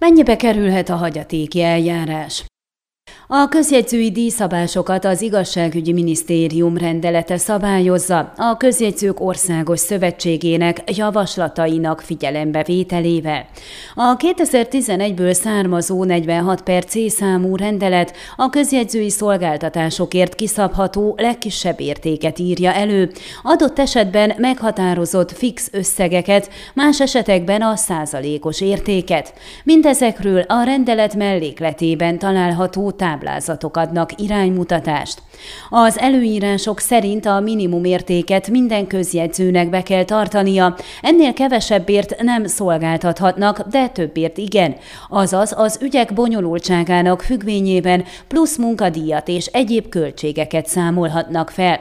Mennyibe kerülhet a hagyatéki eljárás? A közjegyzői díjszabásokat az Igazságügyi Minisztérium rendelete szabályozza a Közjegyzők Országos Szövetségének javaslatainak figyelembevételével. A 2011-ből származó 46 per C számú rendelet a közjegyzői szolgáltatásokért kiszabható legkisebb értéket írja elő, adott esetben meghatározott fix összegeket, más esetekben a százalékos értéket. Mindezekről a rendelet mellékletében található táblázat táblázatok adnak iránymutatást. Az előírások szerint a minimumértéket minden közjegyzőnek be kell tartania, ennél kevesebbért nem szolgáltathatnak, de többért igen. Azaz az ügyek bonyolultságának függvényében plusz munkadíjat és egyéb költségeket számolhatnak fel.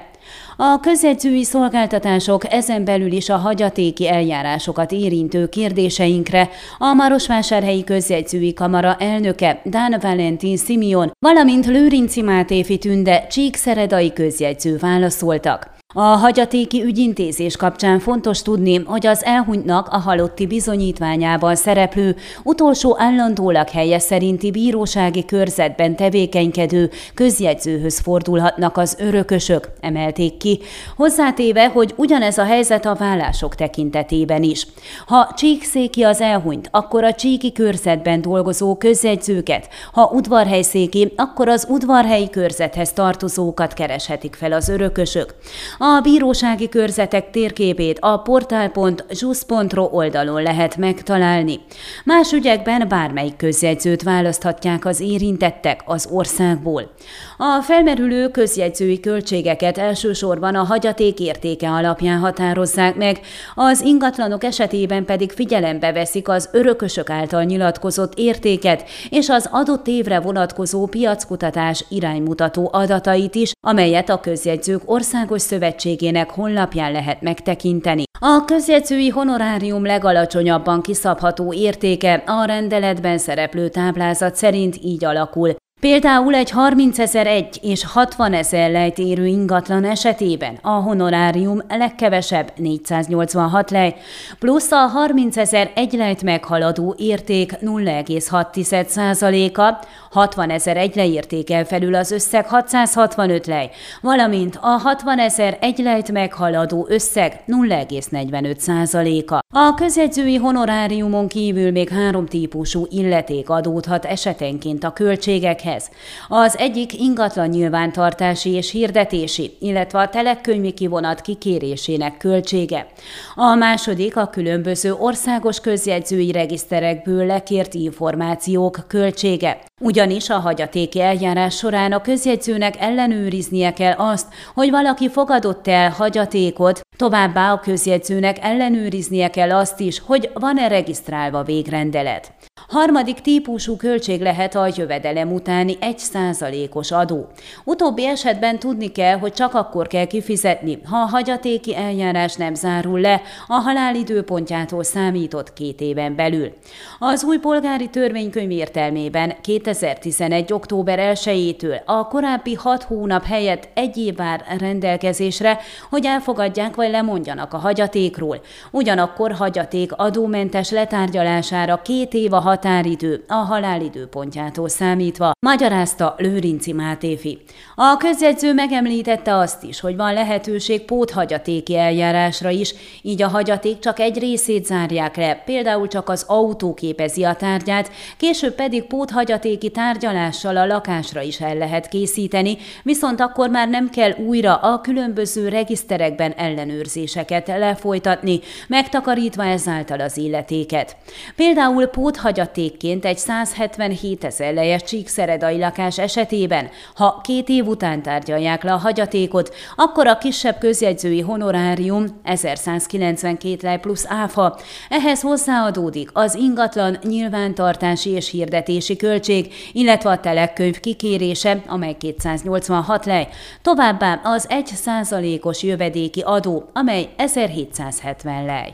A közjegyzői szolgáltatások ezen belül is a hagyatéki eljárásokat érintő kérdéseinkre a Marosvásárhelyi Közjegyzői Kamara elnöke Dán Valentin Simeon, valamint Lőrinci Mátéfi Tünde Csíkszeredai közjegyző válaszoltak. A hagyatéki ügyintézés kapcsán fontos tudni, hogy az elhunytnak a halotti bizonyítványában szereplő utolsó állandólag helye szerinti bírósági körzetben tevékenykedő közjegyzőhöz fordulhatnak az örökösök, emelték ki, hozzátéve, hogy ugyanez a helyzet a vállások tekintetében is. Ha csíkszéki az elhunyt, akkor a csíki körzetben dolgozó közjegyzőket, ha udvarhelyszéki, akkor az udvarhelyi körzethez tartozókat kereshetik fel az örökösök. A bírósági körzetek térképét a portál.jus.ro oldalon lehet megtalálni. Más ügyekben bármelyik közjegyzőt választhatják az érintettek az országból. A felmerülő közjegyzői költségeket elsősorban a hagyaték értéke alapján határozzák meg, az ingatlanok esetében pedig figyelembe veszik az örökösök által nyilatkozott értéket és az adott évre vonatkozó piackutatás iránymutató adatait is, amelyet a közjegyzők országos szövet Szövetségének honlapján lehet megtekinteni. A közjegyzői honorárium legalacsonyabban kiszabható értéke a rendeletben szereplő táblázat szerint így alakul. Például egy 30 ezer egy és 60 ezer lejt érő ingatlan esetében a honorárium legkevesebb 486 lej, plusz a 30 ezer egy lejt meghaladó érték 0,6%-a, 60 ezer egy lejértékel felül az összeg 665 lej, valamint a 60 ezer egy lejt meghaladó összeg 0,45%-a. A közjegyzői honoráriumon kívül még három típusú illeték adódhat esetenként a költségekhez, cégekhez. Az egyik ingatlan nyilvántartási és hirdetési, illetve a telekönyvi kivonat kikérésének költsége. A második a különböző országos közjegyzői regiszterekből lekért információk költsége. Ugyanis a hagyatéki eljárás során a közjegyzőnek ellenőriznie kell azt, hogy valaki fogadott el hagyatékot, továbbá a közjegyzőnek ellenőriznie kell azt is, hogy van-e regisztrálva végrendelet. Harmadik típusú költség lehet a jövedelem utáni egy százalékos adó. Utóbbi esetben tudni kell, hogy csak akkor kell kifizetni, ha a hagyatéki eljárás nem zárul le a halál időpontjától számított két éven belül. Az új polgári törvénykönyv értelmében 2011. október 1-től a korábbi hat hónap helyett egy év vár rendelkezésre, hogy elfogadják vagy lemondjanak a hagyatékról. Ugyanakkor hagyaték adómentes letárgyalására két év a határidő a halál időpontjától számítva, magyarázta Lőrinci Mátéfi. A közjegyző megemlítette azt is, hogy van lehetőség póthagyatéki eljárásra is, így a hagyaték csak egy részét zárják le, például csak az autó képezi a tárgyát, később pedig póthagyatéki tárgyalással a lakásra is el lehet készíteni, viszont akkor már nem kell újra a különböző regiszterekben ellenőrzéseket lefolytatni, megtakarítva ezáltal az illetéket. Például póthagyaték hagyatékként egy 177 ezer lejes csíkszeredai lakás esetében, ha két év után tárgyalják le a hagyatékot, akkor a kisebb közjegyzői honorárium 1192 lej plusz áfa. Ehhez hozzáadódik az ingatlan nyilvántartási és hirdetési költség, illetve a telekönyv kikérése, amely 286 lej, továbbá az 1 százalékos jövedéki adó, amely 1770 lej.